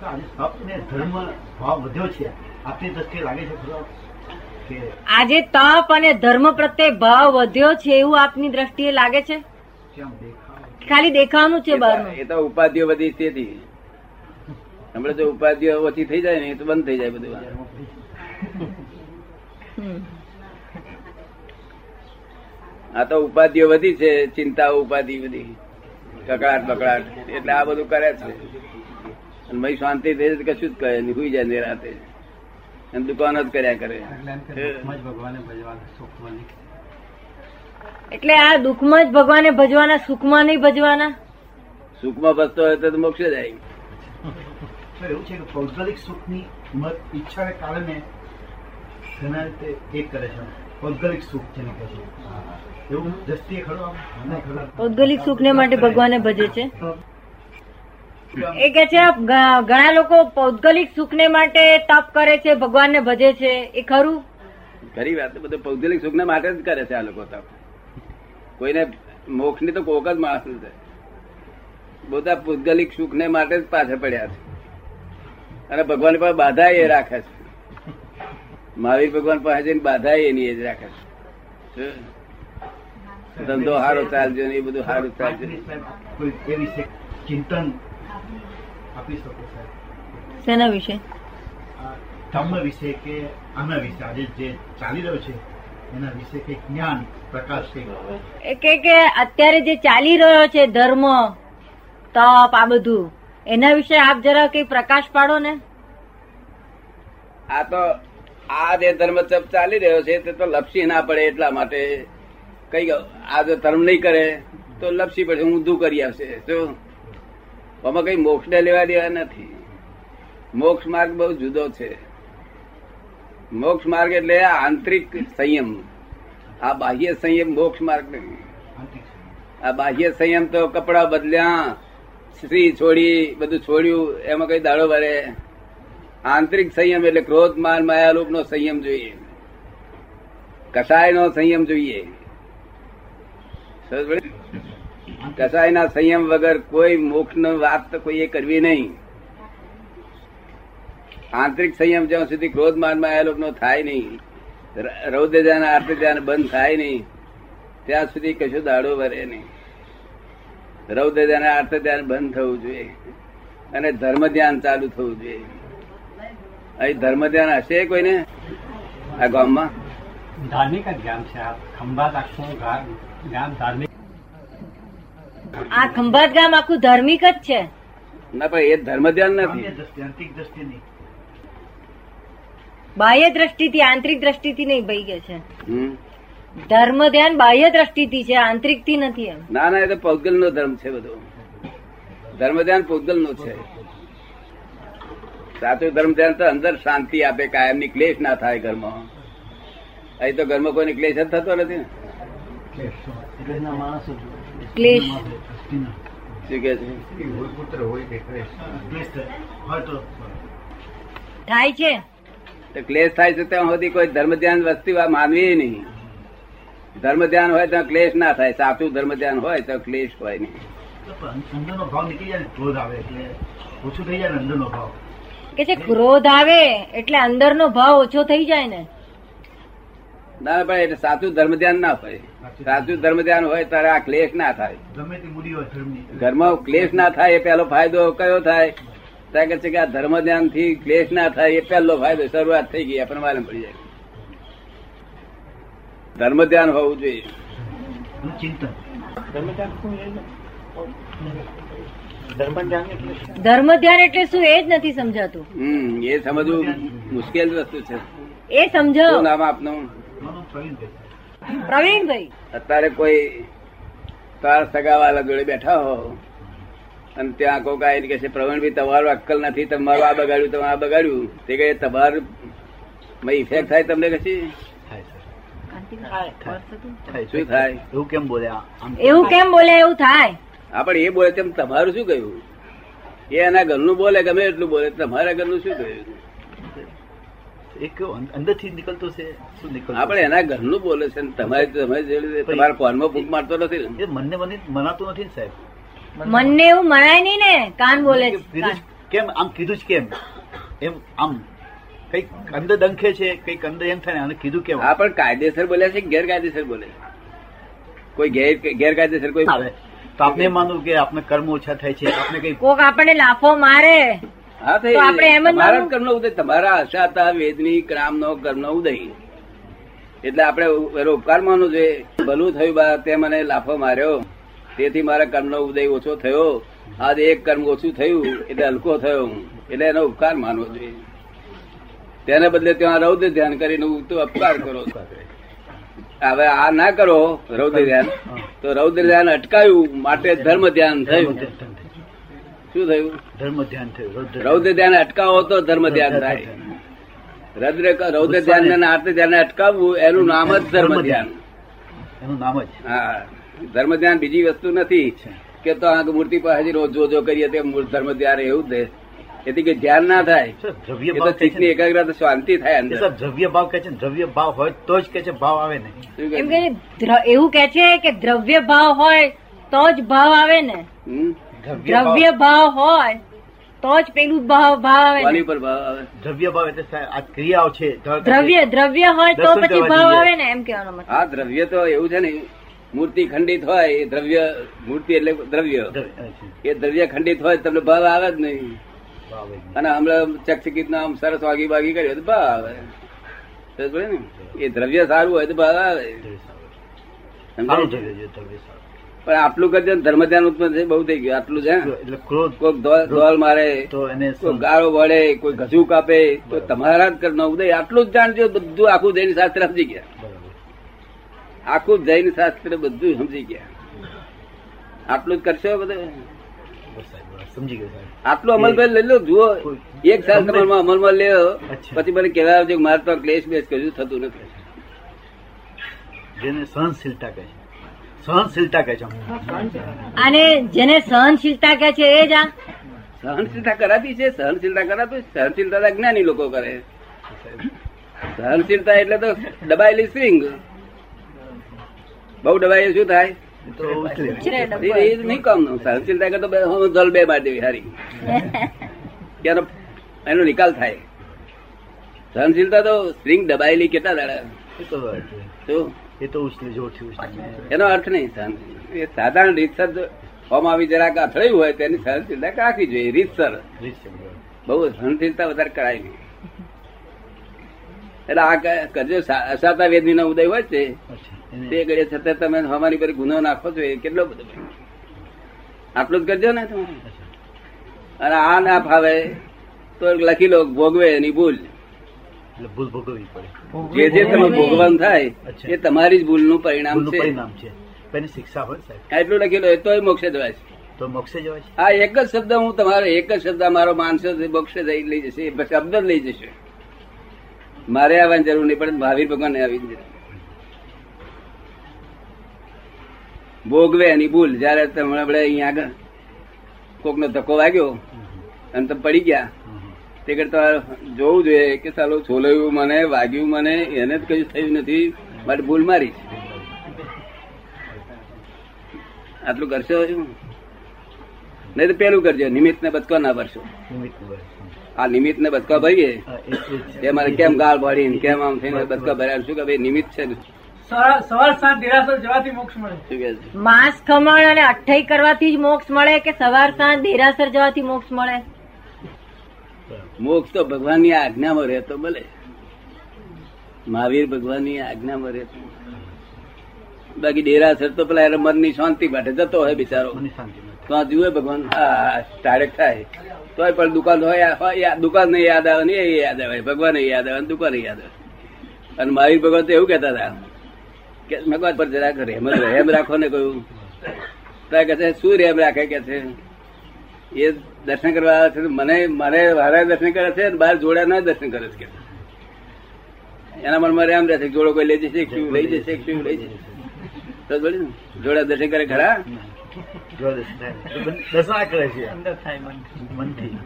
તપ ધર્મ ભાવ વધ્યો છે. આપની દ્રષ્ટિએ લાગે છે ખરો આજે તપ અને ધર્મ પ્રત્યે ભાવ વધ્યો છે એવું આપની દ્રષ્ટિએ લાગે છે? ખાલી દેખાવાનું છે એ તો- એ તો ઉપાધિઓ બધી તેથી હમણાં જો ઉપાધિઓ ઓછી થઈ જાય ને એ તો બંધ થઈ જાય બધું. આ તો ઉપાધિઓ વધી છે ચિંતા ઉપાધિ બધી. કકડાટ બકડાટ. એટલે આ બધું કરે છે. અને ભાઈ શાંતિ થઈ કશું જ કહે નહીં. હુઈ જાય નિરાતે. અને દુકાન જ કર્યા કરે. એટલે આ દુઃખમાં જ ભગવાને ભજવાના સુખમાં નહીં ભજવાના? સુખમાં ભજતો હોય તો મોક્ષ જાય. એવું છે કે ભૌગોલિક સુખની મત ઈચ્છાને કારણે ઘણા રીતે એ કરે છે. ભૌગોલિક સુખ છે. એવું દ્રષ્ટિએ ખરો? પૌદ્ગલિક સુખને માટે ભગવાને ભજે છે? એ કે છે ઘણા લોકો પૌદ્ગલિક સુખને માટે તપ કરે છે ભગવાનને ભજે છે. એ ખરું? ખરી વાત બધું પૌદ્ગલિક સુખને માટે જ કરે છે આ લોકો તપ કોઈને મોક્ષની તો કોક જ માણસ છે. બધા પૌદ્ગલિક સુખને માટે જ પાછળ પડ્યા છે. અને ભગવાન પાસે બાધા એ રાખે છે. મહાવીર ભગવાન પાસે જઈને બાધા એની એ જ રાખે છે. ધંધો સારો ચાલજો ને એ બધું સારું ચાલજો. ચિંતન આપી શકો સાહેબ શેના વિશે? ધર્મ વિશે કે આના વિશે? આજે જે ચાલી રહ્યો છે એના વિશે કંઈક જ્ઞાન પ્રકાશ કંઈક એ કે કે અત્યારે જે ચાલી રહ્યો છે ધર્મ તપ આ બધું એના વિશે આપ જરા કઈ પ્રકાશ પાડો ને? આ તો આ જે ધર્મ ચપ ચાલી રહ્યો છે તે તો લપસી ના પડે એટલા માટે. કઈ આ જો ધર્મ નહીં કરે તો લપસી પડશે ઊંધું કરી આવશે. તો આમાં કઈ મોક્ષ ને લેવા દેવા નથી. મોક્ષ માર્ગ બહુ જુદો છે. મોક્ષ માર્ગ એટલે આંતરિક સંયમ. આ બાહ્ય સંયમ મોક્ષ માર્ગ નહીં. આ બાહ્ય સંયમ તો કપડા બદલ્યા, સ્ત્રી છોડી, બધું છોડ્યું, એમાં કઈ દાડો ભરે આંતરિક સંયમ એટલે ક્રોધ, માન માયાલોભ નો સંયમ જોઈએ. કસાય નો સંયમ જોઈએ? કસાયના સંયમ વગર કોઈ મોક્ષ વાત કોઈએ કરવી નહીં. આંતરિક સંયમ જ્યાં સુધી ક્રોધ માનમાં માયાલોભ લોકો થાય નહીં રૌદ્ર ધ્યાન આર્ત બંધ થાય નહીં, ત્યાં સુધી કશું દાડો ભરે નહીં. રૌદ્ર ધ્યાન આર્ત ધ્યાન બંધ થવું જોઈએ અને ધર્મ ધ્યાન ચાલુ થવું જોઈએ. અહીં ધર્મ ધ્યાન હશે કોઈને? આ ગામમાં? ધાર્મિક જ છે, આ ખંભાત ધાર્મિક આ ખંભાત ગામ આખું ધાર્મિક જ છે. ના પણ એ ધર્મ ધ્યાન નથી દ્રષ્ટિ આંતરિક દ્રષ્ટિ નહીં. બાહ્ય દ્રષ્ટિથી આંતરિક દ્રષ્ટિથી નહીં ભાઈ કે છે. ધર્મ ધ્યાન બાહ્ય દ્રષ્ટિથી છે આંતરિકથી નથી એમ. ના ના એ તો પૌદ્ગલ નો ધર્મ છે બધો. ધર્મ ધ્યાન પૌદ્ગલનું છે. સાચું ધર્મ ધ્યાન તો અંદર શાંતિ આપે કાયમની ક્લેશ ના થાય ઘરમાં. અહીં તો ઘરમાં કોઈને ક્લેશ જ થતો નથી ને એટલે એના માણસો જ ક્લેશ થાય. તો છે? ક્લેશ થાય છે ત્યાં સુધી કોઈ ધર્મ ધ્યાન વસ્તી માનવી નહીં. ધર્મ ધ્યાન હોય તો ક્લેશ ના થાય. સાચું ધર્મ ધ્યાન હોય તો ક્લેશ હોય નહીં. અંદરનો ભાવ નીકળી જાય ક્રોધ આવે એટલે ઓછું થઈ જાય ને અંદરનો ભાવ. કે છે ક્રોધ આવે એટલે અંદરનો ભાવ ઓછો થઈ જાય ને? ના ભાઈ એટલે સાચું ધર્મ ધ્યાન ના હોય. સાચું. ધર્મ ધ્યાન હોય ત્યારે આ ક્લેશ ના થાય. ગમે તે મૂડી હોય ધર્મની. ઘરમાં ક્લેશ ના થાય એ પહેલો ફાયદો કયો થાય? ત્યાં કે છે કે આ ધર્મ ધ્યાનથી ક્લેશ ના થાય એ પહેલો ફાયદો શરૂઆત થઈ ગઈ આપણને માલુમ પડી જાય. ધર્મ ધ્યાન હોવું જોઈએ. ધર્મ ધ્યાન એટલે શું? એ જ નથી સમજાતું. હમ એ સમજવું મુશ્કેલ વસ્તુ છે. એ સમજાવો નામ આપનું? પ્રવીણભાઈ પ્રવીણભાઈ અત્યારે કોઈ તાર સગાવાલા જોડે બેઠા હો અને ત્યાં કોક આવીને કે છે પ્રવીણભાઈ તમારું અક્કલ નથી તમારું આ બગાડ્યું તમે આ બગાડ્યું. તે કહે તમારું ઇફેક્ટ થાય તમને કશી શું? થાય એવું કેમ બોલ્યા એવું કેમ બોલે? એવું થાય. આપણે એ બોલે તેમ તમારું શું કહ્યું? એ એના ઘરનું બોલે ગમે એટલું બોલે તમારા ઘરનું શું કહ્યું? એક અંદરથી નીકળતો છે શું નીકળતો આપણે એના ઘરનું બોલે છે ને તમારે તમારે જોડે તમારા ફોનમાં ફૂંક મારતો નથી એ મનને મને મનાતું નથી સાહેબ. મનને એવું મનાય નહીં ને કાન બોલે. કેમ આમ કીધું જ કેમ? એમ આમ કંઈક અંદર ડંખે છે કંઈક અંદર એમ થાય અને કીધું કેમ? આ પણ કાયદેસર બોલ્યા છે ગેરકાયદેસર બોલે કોઈ ગેર ગેરકાયદેસર કોઈ આવે તો આપણે એમ માનવું કે આપણે કર્મ ઓછા થાય છે આપણે કઈ કોક આપણને લાફો મારે. હા તો આપણે એમ જ તમારા? કર્મનો ઉદય તમારા અશાતા વેદની ક્રામનો કર્મનો ઉદય. એટલે આપણે એનો ઉપકાર માનવો જોઈએ ભલું થયું બા તે મને લાફો માર્યો. તેથી મારા કર્મનો ઉદય ઓછો થયો. આજે એક કર્મ ઓછું થયું એટલે હલકો થયો હું. એટલે એનો ઉપકાર માનવો જોઈએ. તેને બદલે ત્યાં રૌદ્ર ધ્યાન કરીને તો ઉપકાર કરો હવે આ ના કરો રૌદ્ર ધ્યાન. તો રૌદ્ર ધ્યાન અટકાયું માટે ધર્મ ધ્યાન થયું. શું થયું? ધર્મ ધ્યાન થયું રૌદ્ર ધ્યાન. અટકાવો તો ધર્મ ધ્યાન. થાય રૌદ્ર રૌદ્ર ધ્યાન ને આર્ત ધ્યાન અટકાવવું એનું નામ જ ધર્મ ધ્યાન એનું નામ જ. હા. ધર્મ ધ્યાન બીજી વસ્તુ નથી કે તો આ મૂર્તિ પર હજી રોજ જોજો કરીએ તે ધર્મ ધ્યાન એવું જ એથી કે ધ્યાન ના થાય. દ્રવ્ય ભાવ ચિત્તની એકાગ્રતા શાંતિ થાય અંદર. દ્રવ્ય ભાવ કે છે દ્રવ્ય ભાવ હોય તો જ કે છે ભાવ આવે ને એમ કે એવું કે છે કે દ્રવ્ય ભાવ હોય તો જ ભાવ આવે ને. હમ? દ્રવ્ય ભાવ હોય તો જ પેલું ભાવ ભાવ. આવે પર ભાવ આવે. દ્રવ્ય ભાવ એટલે આ ક્રિયાઓ છે. દ્રવ્ય દ્રવ્ય હોય તો પછી ભાવ આવે ને એમ કહેવાનો મતલબ. હા દ્રવ્ય તો એવું છે ને મૂર્તિ ખંડિત હોય એ દ્રવ્ય મૂર્તિ એટલે દ્રવ્ય. એ દ્રવ્ય ખંડિત હોય તમને ભાવ આવે જ નહીં. અને હમણાં ચકચકિત આમ સરસ વાગી બાગી કરી તો ભાવ આવે. ને? એ દ્રવ્ય સારું હોય તો ભાવ આવે. દ્રવ્ય સારું. સમજાય? પણ આટલું કરજે ધર્મ ધ્યાન ઉત્પન્ન છે બહુ થઈ ગયું આટલું છે એટલે ક્રોધ કોઈક ધોલ મારે તો એને કોઈ ગાળો વળે કોઈ ગજુ કાપે તો તમારા જ કરનો ઉદય. આટલું જ જાણજો બધું આખું જૈન શાસ્ત્ર સમજી ગયા. આખું જૈન શાસ્ત્ર બધું સમજી ગયા. આટલું જ કરશો બધું? સમજી ગયો આટલું અમલ કરી લઈ લો જુઓ. એક સાલ તમારા અમલમાં લ્યો. પછી મને કહેવાય આવજો મારે તો ક્લેશ બેસ કર્યું થતું નથી. જેને સહનશીલતા કહે છે. સહનશીલતા કહે છે અને જેને સહનશીલતા કે છે એ જ આ? સહનશીલતા કરાતી છે સહનશીલતા કરાતું સહનશીલતા તો અજ્ઞાની લોકો કરે. સહનશીલતા એટલે તો દબાયેલી સ્વિંગ. બહુ દબાયેલી શું થાય? નહીં કામ સહનશીલતા કરતો હું ધોલ બે મારી દેવી હારી. ત્યાંનો એનો નિકાલ થાય. સહનશીલતા તો સ્વિંગ દબાયેલી કેટલા દાડા? શું? એ તો ઉછળી એનો અર્થ નહીં એ સાધારણ રીતસર આવી જરાક અથડાયું હોય તેની સહનશીલતા રાખવી જોઈએ. રીતસર. બહુ સહનશીલતા વધારે કરાય નહીં. એટલે આ કરજો અસાતા વેદની નો ઉદય હોય છે તે ઘડીએ છતાં તમે અમારી પર ગુનો નાખો છો એ કેટલો બધો આટલું જ કરજો ને તમે. અને આ ના ફાવે તો લખી લો ભોગવે એની ભૂલ. એટલે ભૂલ ભોગવવી પડે. જે જે તમે ભોગવાન થાય એ તમારી જ ભૂલનું પરિણામ છે. પરિણામ છે. એની શિક્ષા હોય સાહેબ. એટલું લખેલું એ તોય મોક્ષે જવાય છે. તો મોક્ષે જવાય છે? હા એક જ શબ્દ હું તમારો એક જ શબ્દ મારો માનસો મોક્ષે જઈ લઈ જશે. એ શબ્દ જ લઈ જશે. મારે આવવાની જરૂર નહીં પડે ભાવી ભગવાન આવી જ જરૂર. ભોગવે એની ભૂલ. જયારે તમે આપણે અહીંયા આગળ કોકનો ધક્કો વાગ્યો અને તમે પડી ગયા. તે કરતા જોવું જોઈએ. કે ચાલો છોલાયું મને વાગ્યું મને એને જ કઈ થયું નથી બટ ભૂલ મારી આટલું કરશો નહીં તો પેલું કરજો નિમિત્ત ને બચકા ના ભરશો. આ નિમિત્ત ને બચકા ભરીએ. એ- મારે કેમ ગાળ ભરી કેમ આમ થઈને બચકા ભર્યા? શું કે ભાઈ નિમિત્ત છે સવાર સાંજ દેરાસર જવાથી મોક્ષ મળે. શું? માંસ ખમણ અને અઠ્ઠઈ કરવાથી જ મોક્ષ મળે કે સવાર સાંજ દેરાસર જવાથી મોક્ષ મળે? મોક્ષ તો ભગવાનની આજ્ઞામાં રહેતો ભલે. મહાવીર ભગવાનની આજ્ઞામાં રહેતો. બાકી ડેરાસર તો પેલા એના મનની શાંતિ માટે જતો હોય બિચારો. તો આ જુએ ભગવાન હા ડાયરેક્ટ થાય. તોય પણ દુકાન હોય દુકાન ને યાદ આવે ને એ યાદ આવે ભગવાન યાદ આવે દુકાન યાદ આવે. અને મહાવીર ભગવાન તો એવું કેતા હતા કે ભગવાન પર જરાક રેમ એમ રાખો ને કહ્યું તો કે છે શું રેમ રાખે કે છે? એ દર્શન કરવા આવે છે તો મને મારે વારે દર્શન કરે છે અને બહાર જોડ્યા ના દર્શન કરે છે કે. એના મનમાં એમ રહે છે જોડો કોઈ લઈ જશે કે શું લઈ જશે કે શું લઈ જશે. તો જોડે ને જોડે દર્શન કરે ખરા? દર્શન થાય. દર્શન આ કરે છે. અંદર થાય મનથી.